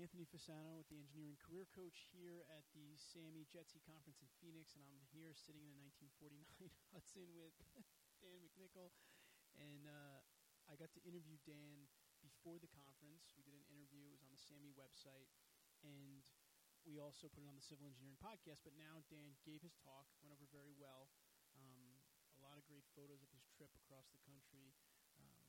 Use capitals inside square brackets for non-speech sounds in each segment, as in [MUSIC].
Anthony Fasano with the Engineering Career Coach here at the SAME JETC Conference in Phoenix, and I'm here sitting in a 1949 [LAUGHS] Hudson with [LAUGHS] Dan McNichol. And uh, I got to interview Dan before the conference. We did an interview, it was on the SAME website, and we also put it on the Civil Engineering Podcast. But now Dan gave his talk, went over very well. Um, a lot of great photos of his trip across the country. Um,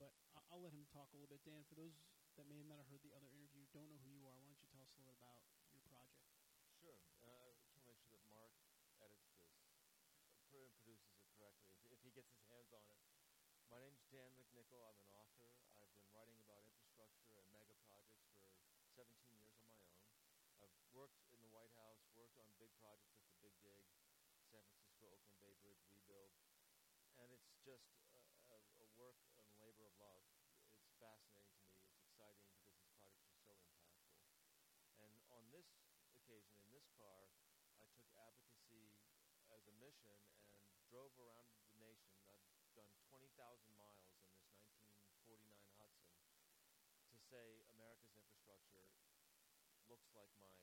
but I'll let him talk a little bit. Dan, for those that may have not heard the other interview, don't know who you are, why don't you tell us a little about your project? Sure. Uh, I just want to make sure that Mark edits this and produces it correctly if, if he gets his hands on it. My name's Dan McNichol. I'm an author. I've been writing about infrastructure and mega projects for 17 years on my own. I've worked in the White House, worked on big projects like the Big Dig, San Francisco Oakland Bay Bridge rebuild, and it's just a, a, a work and labor of love. It's fascinating to me. It's exciting because these projects are so impactful. And on this occasion, in this car, I took advocacy as a mission and drove around the nation. I've done 20,000 miles in this 1949 Hudson to say America's infrastructure looks like my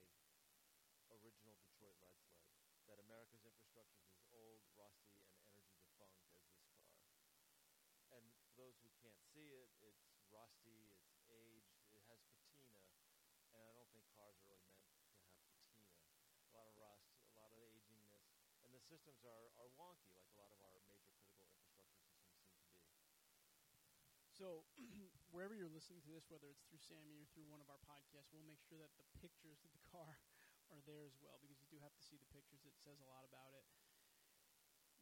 original Detroit lead sled. That America's infrastructure is as old, rusty, and energy defunct as this car. And for those who can't see it, it's rusty, it's aged, it has patina, and I don't think cars are really meant to have patina. A lot of rust, a lot of agingness, and the systems are, are wonky, like a lot of our major critical infrastructure systems seem to be. So, [CLEARS THROAT] wherever you're listening to this, whether it's through SAME or through one of our podcasts, we'll make sure that the pictures of the [LAUGHS] car are there as well because you do have to see the pictures. It says a lot about it.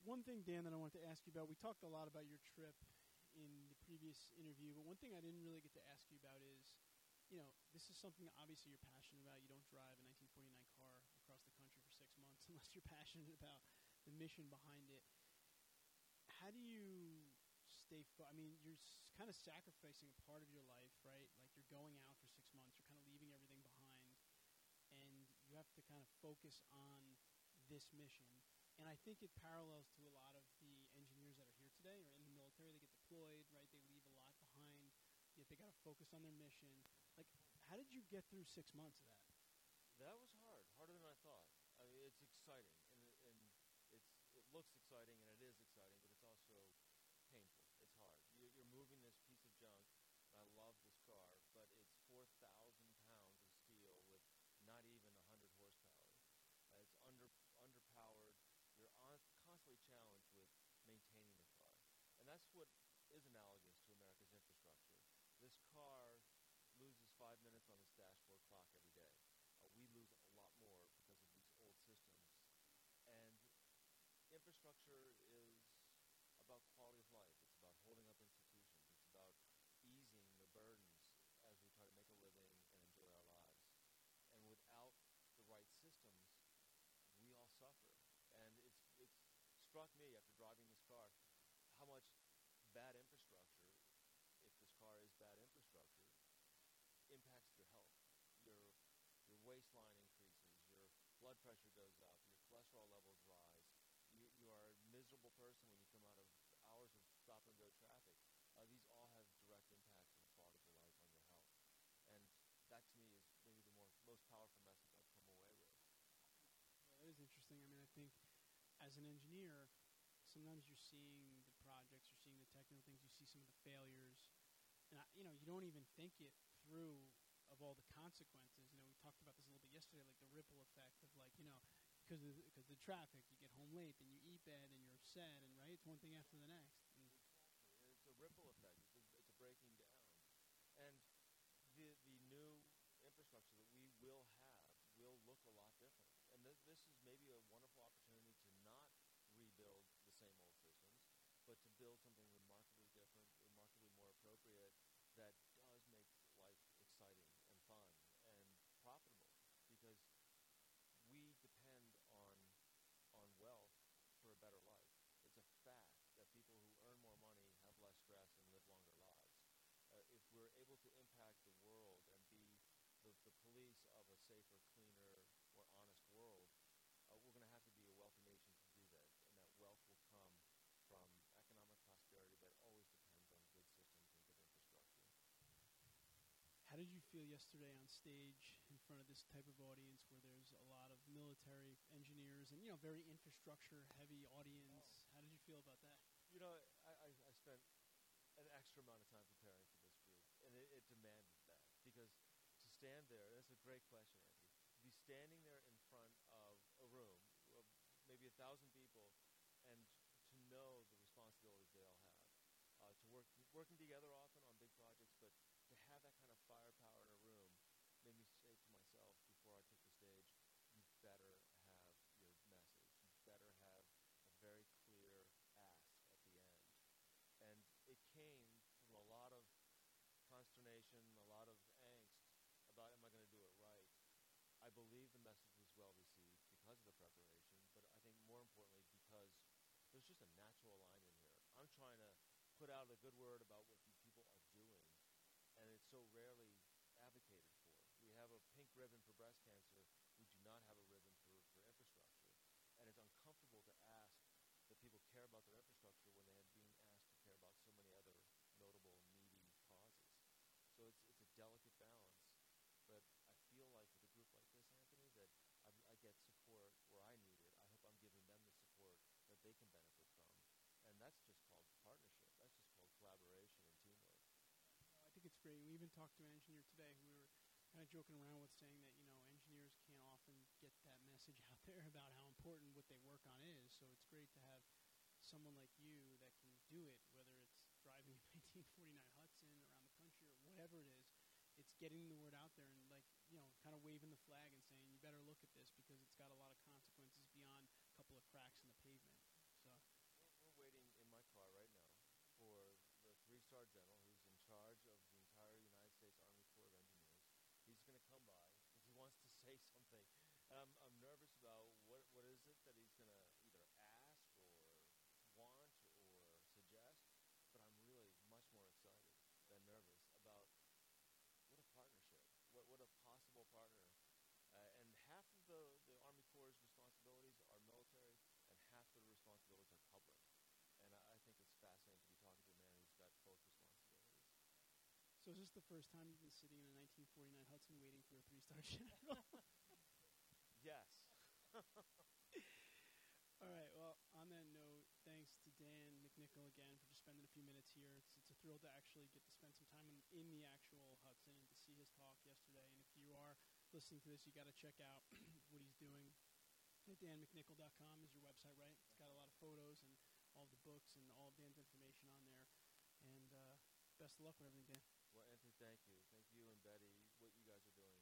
One thing, Dan, that I wanted to ask you about, we talked a lot about your trip in the previous interview, but one thing I didn't really get to ask you about is, you know, this is something obviously you're passionate about. You don't drive a 1949 car across the country for six months [LAUGHS] unless you're passionate about the mission behind it. How do you stay? Fo- I mean, you're kind of sacrificing a part of your life, right? Like you're going out for six months, you're kind of leaving everything behind, and you have to kind of focus on this mission. And I think it parallels to a lot of the engineers that are here today or in the military. They get deployed, right? They leave a lot behind, yet they got to focus on their mission. Like, how did you get through six months of that? That was hard, harder than I thought. I mean, it's exciting, and, it- and it's it looks exciting, and it is exciting, but it's also painful. It's hard. You're, moving this piece of junk. And I love this car, but it's four thousand pounds of steel with not even hundred horsepower. Uh, it's under underpowered. You're on, constantly challenged with maintaining the car, and that's what is analogous to America's infrastructure. This car loses five minutes on its dashboard clock every day. Uh, we lose a lot more because of these old systems. And infrastructure is about quality of life. It's about holding up institutions. It's about easing the burdens as we try to make a living and enjoy our lives. And without the right systems, we all suffer. And it's, it's struck me after driving this car how much bad infrastructure, if this car is bad infrastructure, impacts your health. Your your waistline increases, your blood pressure goes up, your cholesterol levels rise. You, are a miserable person when you come out of hours of stop and go traffic. Uh, these all have direct impacts on the quality of life, on your health. And that to me is maybe the more, most powerful message I've come away with. Yeah, that is interesting. I mean, I think as an engineer, sometimes you're seeing the projects, you're seeing the technical things, you see some of the failures, and I, you know, you don't even think it through of all the consequences. You know, we talked about this a little bit yesterday, like the ripple effect of like, you know, because of because the traffic, you get home late, then you eat bad, and you're upset, and right, it's one thing after the next. And And It's a ripple effect. It's a, it's a breaking down. And the, the new infrastructure that we will have will look a lot different. And th- this is maybe a wonderful opportunity to not rebuild the same old systems, but to build something remarkably different, remarkably more appropriate that does make life exciting and fun and profitable because we depend on on wealth for a better life. It's a fact that people who earn more money have less stress and live longer lives. Uh, if we're able to impact the world and be the, the police of a safer, cleaner, more honest world, uh, we're going to have to be a wealthy nation to do that. And that wealth will come from economic prosperity that always depends on good systems and good infrastructure. how did you feel yesterday on stage in front of this type of audience where there's a lot of military engineers and you know very infrastructure heavy audience? How did you feel about that? You know, I, I, I spent an extra amount of time preparing for this group, and it, it demanded that because to stand there, that's a great question, Anthony. To be standing there in front of a room of maybe a thousand people, and to know the responsibilities they all have, uh, to work working together often on big projects, but to have that kind of firepower in a room made me say to myself before I took the stage, you better have your message. You better have a very clear ask at the end. And it came from a lot of consternation, a lot of angst about am I going to do it right. I believe the message was well received because of the preparation, but I think more importantly because there's just a natural alignment here. I'm trying to put out a good word about what these people are doing, and it's so rarely advocated for. We have a pink ribbon for breast cancer. We do not have a ribbon for, for infrastructure. And it's uncomfortable to ask that people care about their infrastructure when they're being asked to care about so many other notable, meaty causes. So it's, it's a delicate balance. But I feel like with a group like this, Anthony, that I, I get support where I need it. I hope I'm giving them the support that they can benefit from. And that's just called partnership. That's just called collaboration and teamwork. Think. We even talked to an engineer today who we were kind of joking around with saying that, you know, engineers can't often get that message out there [LAUGHS] about how important what they work on is. So it's great to have someone like you that can do it, whether it's driving [LAUGHS] a 1949 Hudson around the country or whatever it is. It's getting the word out there and, like, you know, kind of waving the flag and saying, you better look at this because it's got a lot of consequences beyond a couple of cracks in the pavement. So. We're, we're waiting in my car right now for the three-star general who's in charge of the entire United States Army Corps of Engineers. He's going to come by because he wants to say something. And I'm, I'm nervous about what, what is it that he's going to either ask or want or suggest, but I'm really much more excited than nervous about what a partnership, what, what a possible partner. Uh, and half of the, the Army Corps' responsibilities are military, and half of the responsibilities are public. And I, I think it's fascinating to be talking to a man who's got both responsibilities. So is this the first time you've been sitting in a 1949 Hudson waiting for a three-star general? [LAUGHS] Yes. [LAUGHS] All right. Well, on that note, thanks to Dan McNichol again for just spending a few minutes here. It's, it's a thrill to actually get to spend some time in, in the actual Hudson and to see his talk yesterday. And if you are listening to this, you got to check out [CLEARS THROAT] what he's doing. DanMcNichol.com is your website, right? It's got a lot of photos and all the books and all Dan's information on there. And uh, best of luck with everything, Dan. Well, Anthony, thank you. Thank you and